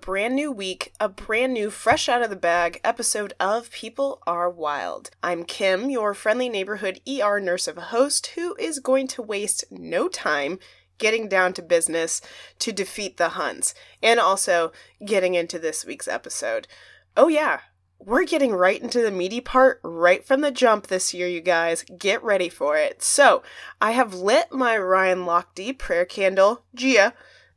Brand new week, a brand new, fresh out of the bag episode of People Are Wild. I'm Kim, your friendly neighborhood ER nurse of a host who is going to waste no time getting down to business to defeat the Huns, and also getting into this week's episode. Oh, yeah, we're getting right into the meaty part right from the jump this year, you guys. Get ready for it. So, I have lit my Ryan Lochte prayer candle, Gia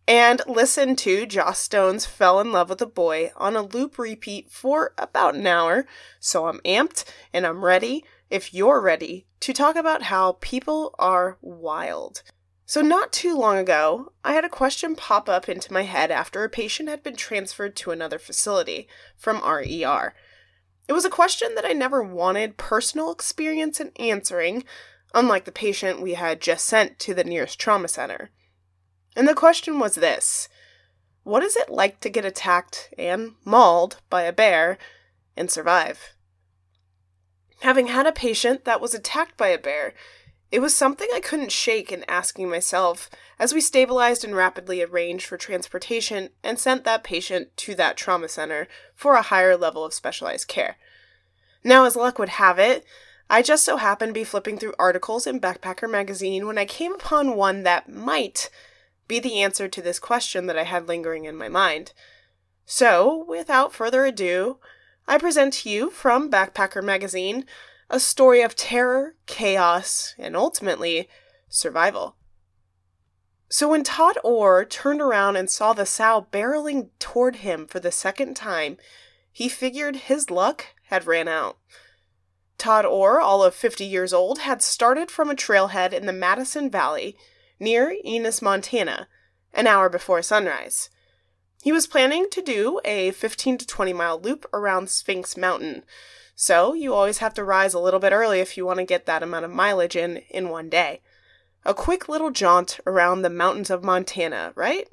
and listen to Joss Stone's Fell in Love with a Boy on a loop repeat for about an hour. So I'm amped and I'm ready, if you're ready, to talk about how people are wild. So, not too long ago, I had a question pop up into my head after a patient had been transferred to another facility from RER. It was a question that I never wanted personal experience in answering, unlike the patient we had just sent to the nearest trauma center. And the question was this What is it like to get attacked and mauled by a bear and survive? Having had a patient that was attacked by a bear, it was something I couldn't shake in asking myself as we stabilized and rapidly arranged for transportation and sent that patient to that trauma center for a higher level of specialized care. Now, as luck would have it, I just so happened to be flipping through articles in Backpacker magazine when I came upon one that might be the answer to this question that I had lingering in my mind. So, without further ado, I present to you from Backpacker Magazine a story of terror, chaos, and ultimately survival. So, when Todd Orr turned around and saw the sow barreling toward him for the second time, he figured his luck had ran out. Todd Orr, all of 50 years old, had started from a trailhead in the Madison Valley near Ennis, Montana, an hour before sunrise. He was planning to do a 15 to 20 mile loop around Sphinx Mountain, so you always have to rise a little bit early if you want to get that amount of mileage in in one day. A quick little jaunt around the mountains of Montana, right?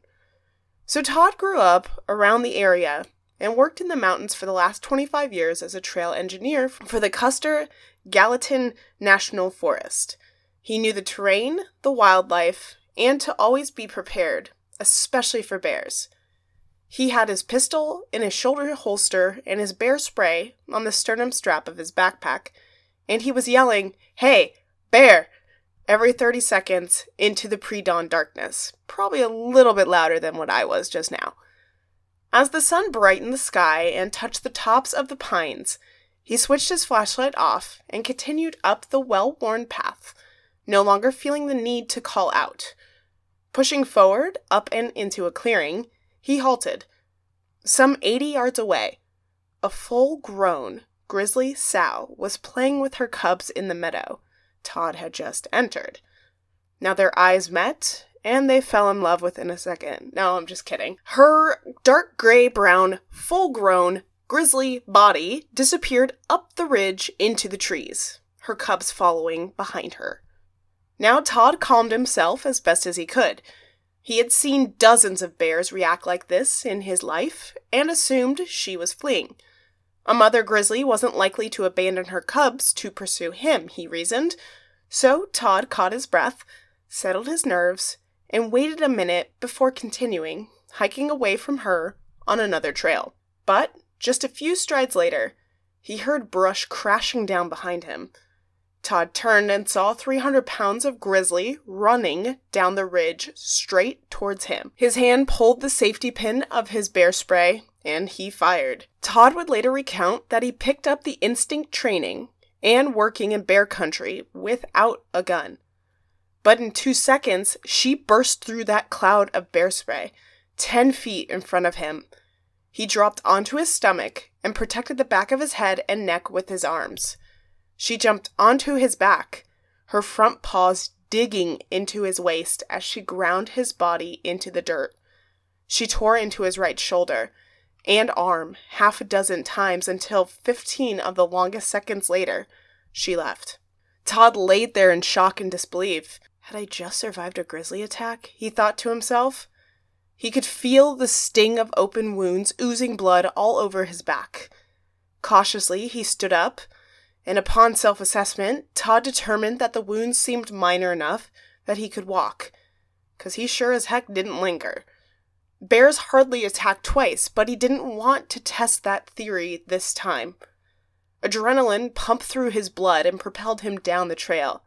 So Todd grew up around the area and worked in the mountains for the last 25 years as a trail engineer for the Custer Gallatin National Forest. He knew the terrain, the wildlife, and to always be prepared, especially for bears. He had his pistol in his shoulder holster and his bear spray on the sternum strap of his backpack, and he was yelling, Hey, bear! every 30 seconds into the pre dawn darkness, probably a little bit louder than what I was just now. As the sun brightened the sky and touched the tops of the pines, he switched his flashlight off and continued up the well worn path no longer feeling the need to call out. Pushing forward, up and into a clearing, he halted. Some 80 yards away, a full grown grizzly sow was playing with her cubs in the meadow Todd had just entered. Now their eyes met, and they fell in love within a second. No, I'm just kidding. Her dark gray brown, full grown, grizzly body disappeared up the ridge into the trees, her cubs following behind her. Now Todd calmed himself as best as he could. He had seen dozens of bears react like this in his life and assumed she was fleeing. A mother grizzly wasn't likely to abandon her cubs to pursue him, he reasoned. So Todd caught his breath, settled his nerves, and waited a minute before continuing, hiking away from her on another trail. But just a few strides later, he heard brush crashing down behind him. Todd turned and saw 300 pounds of grizzly running down the ridge straight towards him. His hand pulled the safety pin of his bear spray and he fired. Todd would later recount that he picked up the instinct training and working in bear country without a gun. But in two seconds, she burst through that cloud of bear spray, 10 feet in front of him. He dropped onto his stomach and protected the back of his head and neck with his arms. She jumped onto his back, her front paws digging into his waist as she ground his body into the dirt. She tore into his right shoulder and arm half a dozen times until 15 of the longest seconds later, she left. Todd laid there in shock and disbelief. Had I just survived a grizzly attack? He thought to himself. He could feel the sting of open wounds oozing blood all over his back. Cautiously, he stood up and upon self assessment, Todd determined that the wounds seemed minor enough that he could walk, because he sure as heck didn't linger. Bears hardly attack twice, but he didn't want to test that theory this time. Adrenaline pumped through his blood and propelled him down the trail.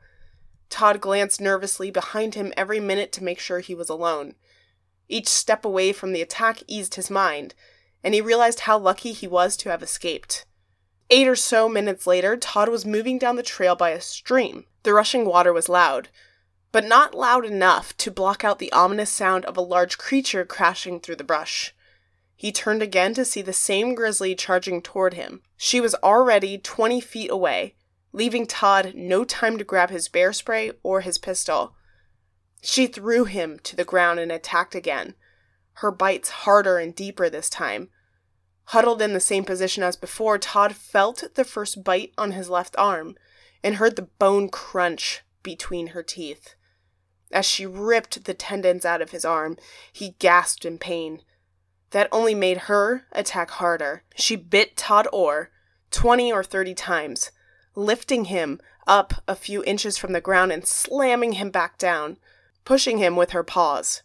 Todd glanced nervously behind him every minute to make sure he was alone. Each step away from the attack eased his mind, and he realized how lucky he was to have escaped. Eight or so minutes later, Todd was moving down the trail by a stream. The rushing water was loud, but not loud enough to block out the ominous sound of a large creature crashing through the brush. He turned again to see the same grizzly charging toward him. She was already 20 feet away, leaving Todd no time to grab his bear spray or his pistol. She threw him to the ground and attacked again, her bites harder and deeper this time. Huddled in the same position as before, Todd felt the first bite on his left arm and heard the bone crunch between her teeth. As she ripped the tendons out of his arm, he gasped in pain. That only made her attack harder. She bit Todd Orr 20 or 30 times, lifting him up a few inches from the ground and slamming him back down, pushing him with her paws.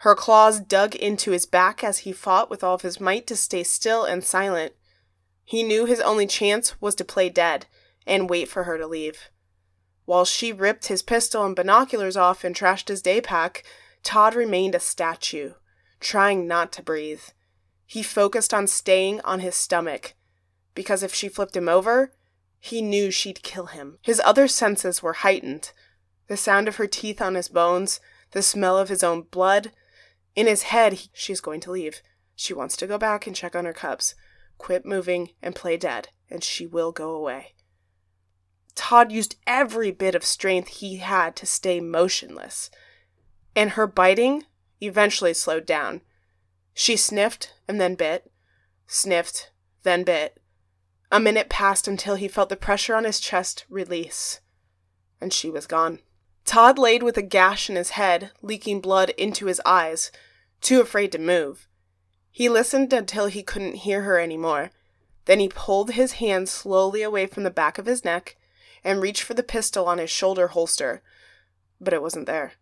Her claws dug into his back as he fought with all of his might to stay still and silent. He knew his only chance was to play dead and wait for her to leave. While she ripped his pistol and binoculars off and trashed his day pack, Todd remained a statue, trying not to breathe. He focused on staying on his stomach, because if she flipped him over, he knew she'd kill him. His other senses were heightened the sound of her teeth on his bones, the smell of his own blood, in his head, he, she's going to leave. She wants to go back and check on her cubs. Quit moving and play dead, and she will go away. Todd used every bit of strength he had to stay motionless, and her biting eventually slowed down. She sniffed and then bit, sniffed, then bit. A minute passed until he felt the pressure on his chest release, and she was gone. Todd laid with a gash in his head, leaking blood into his eyes, too afraid to move. He listened until he couldn't hear her any more. Then he pulled his hand slowly away from the back of his neck and reached for the pistol on his shoulder holster, but it wasn't there.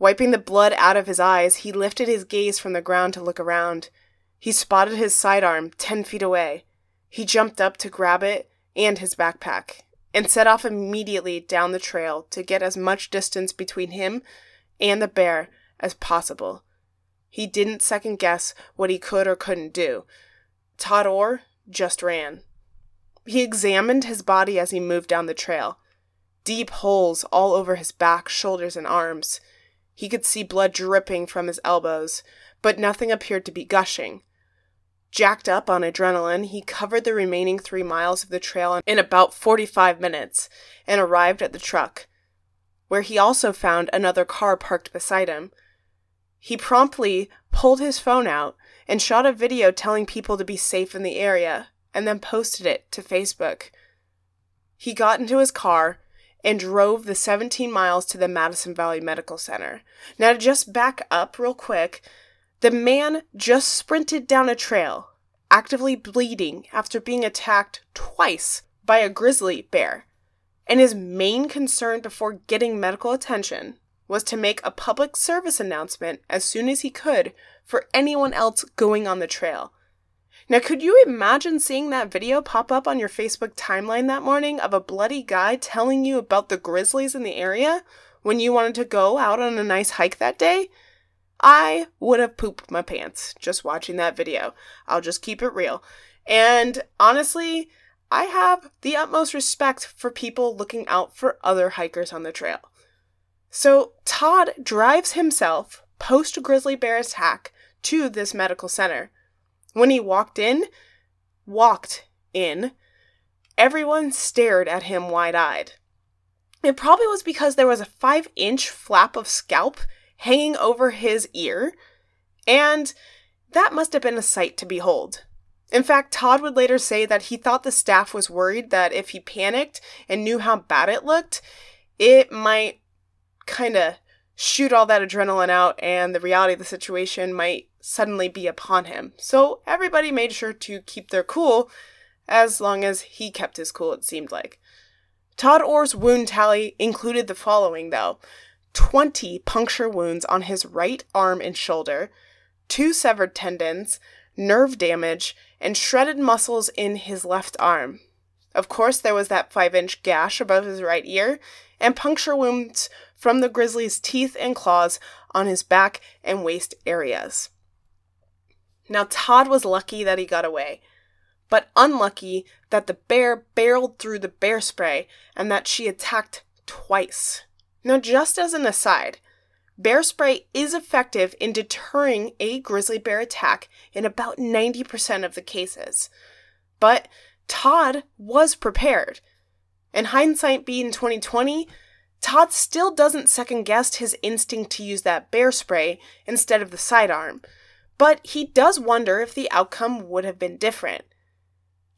Wiping the blood out of his eyes, he lifted his gaze from the ground to look around. He spotted his sidearm ten feet away. He jumped up to grab it and his backpack and set off immediately down the trail to get as much distance between him and the bear as possible. He didn't second guess what he could or couldn't do. Todd Orr just ran. He examined his body as he moved down the trail. Deep holes all over his back, shoulders, and arms. He could see blood dripping from his elbows, but nothing appeared to be gushing. Jacked up on adrenaline, he covered the remaining three miles of the trail in about 45 minutes and arrived at the truck, where he also found another car parked beside him. He promptly pulled his phone out and shot a video telling people to be safe in the area and then posted it to Facebook. He got into his car and drove the 17 miles to the Madison Valley Medical Center. Now, to just back up real quick, the man just sprinted down a trail, actively bleeding after being attacked twice by a grizzly bear. And his main concern before getting medical attention was to make a public service announcement as soon as he could for anyone else going on the trail. Now, could you imagine seeing that video pop up on your Facebook timeline that morning of a bloody guy telling you about the grizzlies in the area when you wanted to go out on a nice hike that day? I would have pooped my pants just watching that video. I'll just keep it real. And honestly, I have the utmost respect for people looking out for other hikers on the trail. So Todd drives himself post grizzly bear attack to this medical center. When he walked in, walked in, everyone stared at him wide eyed. It probably was because there was a five inch flap of scalp hanging over his ear, and that must have been a sight to behold. In fact, Todd would later say that he thought the staff was worried that if he panicked and knew how bad it looked, it might kind of shoot all that adrenaline out and the reality of the situation might suddenly be upon him. So everybody made sure to keep their cool as long as he kept his cool, it seemed like. Todd Orr's wound tally included the following, though 20 puncture wounds on his right arm and shoulder, two severed tendons, nerve damage, and shredded muscles in his left arm. Of course, there was that 5 inch gash above his right ear, and puncture wounds from the grizzly's teeth and claws on his back and waist areas. Now, Todd was lucky that he got away, but unlucky that the bear barreled through the bear spray and that she attacked twice. Now, just as an aside, bear spray is effective in deterring a grizzly bear attack in about 90% of the cases. But Todd was prepared. And hindsight being 2020, Todd still doesn't second guess his instinct to use that bear spray instead of the sidearm, but he does wonder if the outcome would have been different.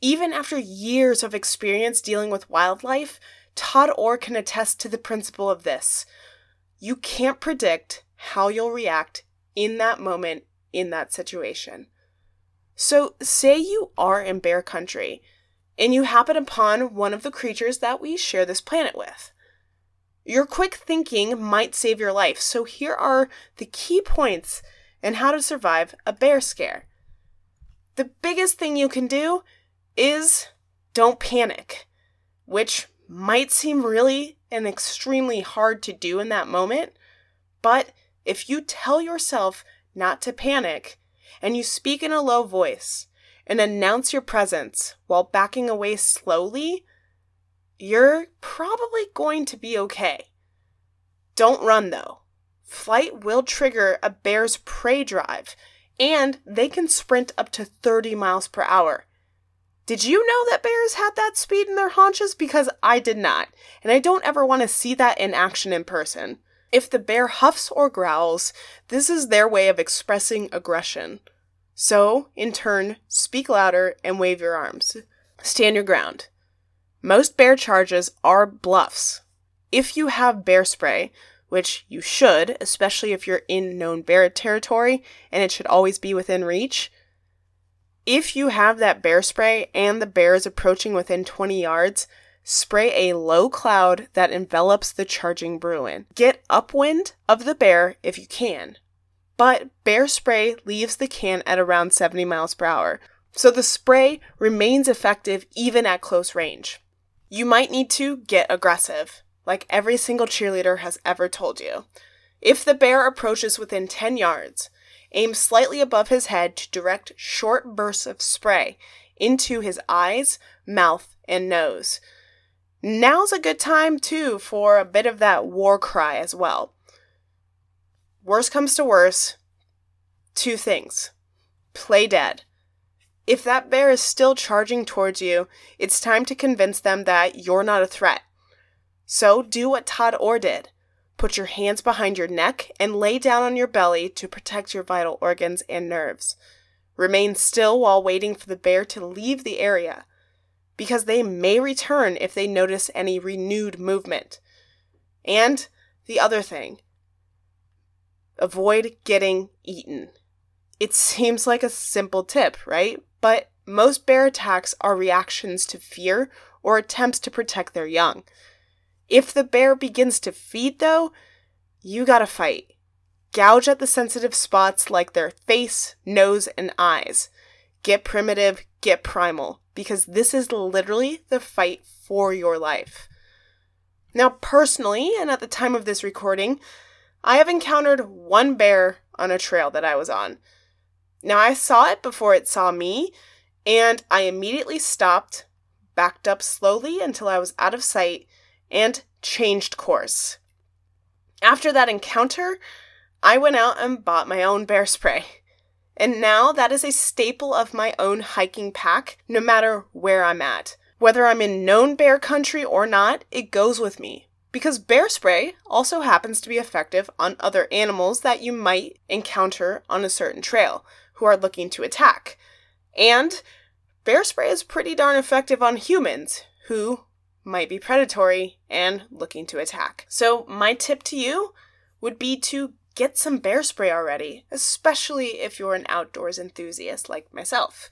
Even after years of experience dealing with wildlife, Todd Orr can attest to the principle of this. You can't predict how you'll react in that moment, in that situation. So, say you are in bear country and you happen upon one of the creatures that we share this planet with. Your quick thinking might save your life, so here are the key points in how to survive a bear scare. The biggest thing you can do is don't panic, which might seem really and extremely hard to do in that moment, but if you tell yourself not to panic and you speak in a low voice and announce your presence while backing away slowly, you're probably going to be okay. Don't run though. Flight will trigger a bear's prey drive, and they can sprint up to 30 miles per hour. Did you know that bears had that speed in their haunches? Because I did not, and I don't ever want to see that in action in person. If the bear huffs or growls, this is their way of expressing aggression. So, in turn, speak louder and wave your arms. Stand your ground. Most bear charges are bluffs. If you have bear spray, which you should, especially if you're in known bear territory and it should always be within reach, if you have that bear spray and the bear is approaching within 20 yards, spray a low cloud that envelops the charging Bruin. Get upwind of the bear if you can. But bear spray leaves the can at around 70 miles per hour, so the spray remains effective even at close range. You might need to get aggressive, like every single cheerleader has ever told you. If the bear approaches within 10 yards, aim slightly above his head to direct short bursts of spray into his eyes, mouth, and nose. Now's a good time, too, for a bit of that war cry as well. Worst comes to worst, two things play dead. If that bear is still charging towards you, it's time to convince them that you're not a threat. So do what Todd Orr did. Put your hands behind your neck and lay down on your belly to protect your vital organs and nerves. Remain still while waiting for the bear to leave the area, because they may return if they notice any renewed movement. And the other thing avoid getting eaten. It seems like a simple tip, right? But most bear attacks are reactions to fear or attempts to protect their young. If the bear begins to feed, though, you gotta fight. Gouge at the sensitive spots like their face, nose, and eyes. Get primitive, get primal, because this is literally the fight for your life. Now, personally, and at the time of this recording, I have encountered one bear on a trail that I was on. Now, I saw it before it saw me, and I immediately stopped, backed up slowly until I was out of sight, and changed course. After that encounter, I went out and bought my own bear spray. And now that is a staple of my own hiking pack, no matter where I'm at. Whether I'm in known bear country or not, it goes with me. Because bear spray also happens to be effective on other animals that you might encounter on a certain trail who are looking to attack. And bear spray is pretty darn effective on humans who might be predatory and looking to attack. So, my tip to you would be to get some bear spray already, especially if you're an outdoors enthusiast like myself.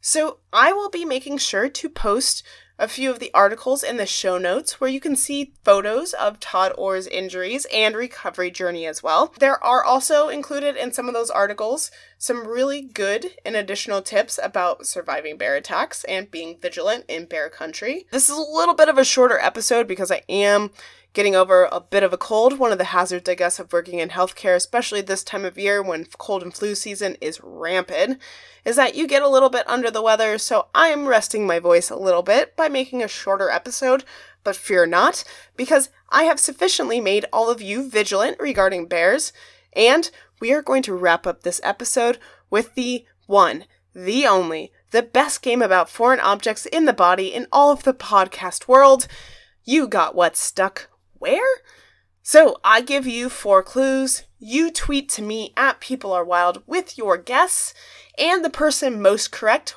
So, I will be making sure to post a few of the articles in the show notes where you can see photos of Todd Orr's injuries and recovery journey as well. There are also included in some of those articles some really good and additional tips about surviving bear attacks and being vigilant in bear country. This is a little bit of a shorter episode because I am getting over a bit of a cold. One of the hazards, I guess, of working in healthcare, especially this time of year when cold and flu season is rampant, is that you get a little bit under the weather. So I am resting my voice a little bit by making a shorter episode. But fear not, because I have sufficiently made all of you vigilant regarding bears, and we are going to wrap up this episode with the one, the only, the best game about foreign objects in the body in all of the podcast world. You got what stuck where? So I give you four clues. You tweet to me at People Are Wild with your guess, and the person most correct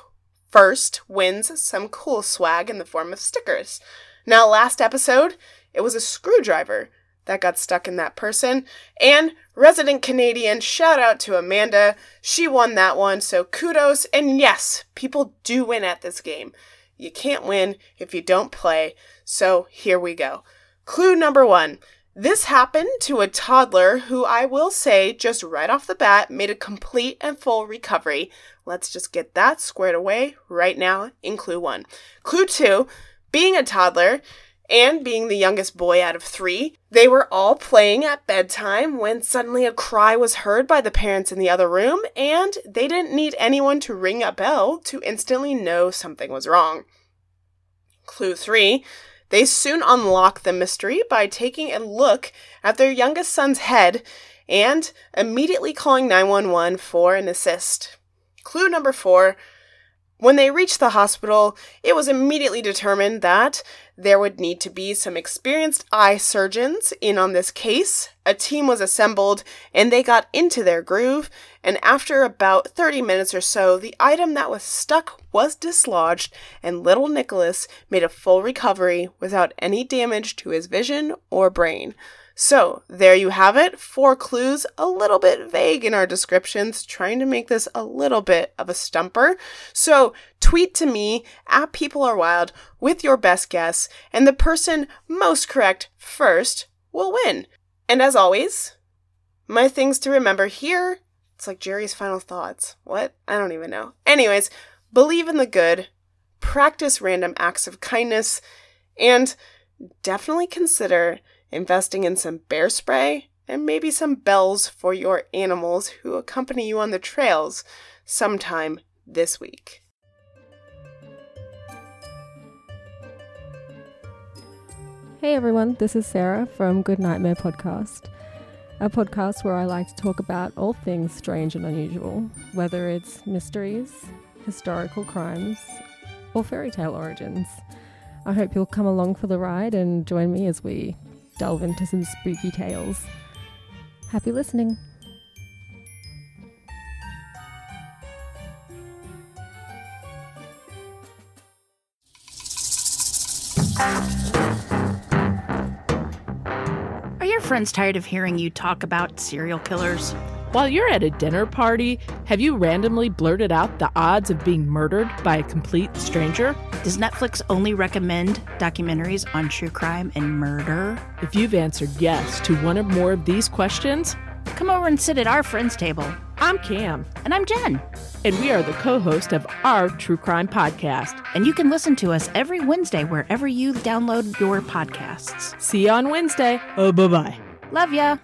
first wins some cool swag in the form of stickers. Now, last episode, it was a screwdriver that got stuck in that person. And resident Canadian, shout out to Amanda. She won that one, so kudos. And yes, people do win at this game. You can't win if you don't play. So here we go. Clue number one. This happened to a toddler who I will say, just right off the bat, made a complete and full recovery. Let's just get that squared away right now in clue one. Clue two being a toddler and being the youngest boy out of three, they were all playing at bedtime when suddenly a cry was heard by the parents in the other room, and they didn't need anyone to ring a bell to instantly know something was wrong. Clue three they soon unlock the mystery by taking a look at their youngest son's head and immediately calling 911 for an assist. Clue number four when they reached the hospital, it was immediately determined that there would need to be some experienced eye surgeons in on this case. A team was assembled and they got into their groove, and after about 30 minutes or so, the item that was stuck was dislodged, and little Nicholas made a full recovery without any damage to his vision or brain. So, there you have it. Four clues, a little bit vague in our descriptions, trying to make this a little bit of a stumper. So, tweet to me at People Are Wild with your best guess, and the person most correct first will win. And as always, my things to remember here it's like Jerry's final thoughts. What? I don't even know. Anyways, believe in the good, practice random acts of kindness, and definitely consider investing in some bear spray, and maybe some bells for your animals who accompany you on the trails sometime this week. Hey everyone, this is Sarah from Good Nightmare Podcast, a podcast where I like to talk about all things strange and unusual, whether it's mysteries, historical crimes, or fairy tale origins. I hope you'll come along for the ride and join me as we delve into some spooky tales. Happy listening. Are your friends tired of hearing you talk about serial killers? While you're at a dinner party, have you randomly blurted out the odds of being murdered by a complete stranger? Does Netflix only recommend documentaries on true crime and murder? If you've answered yes to one or more of these questions, come over and sit at our friends' table. I'm Cam. And I'm Jen. And we are the co host of our True Crime Podcast. And you can listen to us every Wednesday wherever you download your podcasts. See you on Wednesday. Oh, bye bye. Love ya.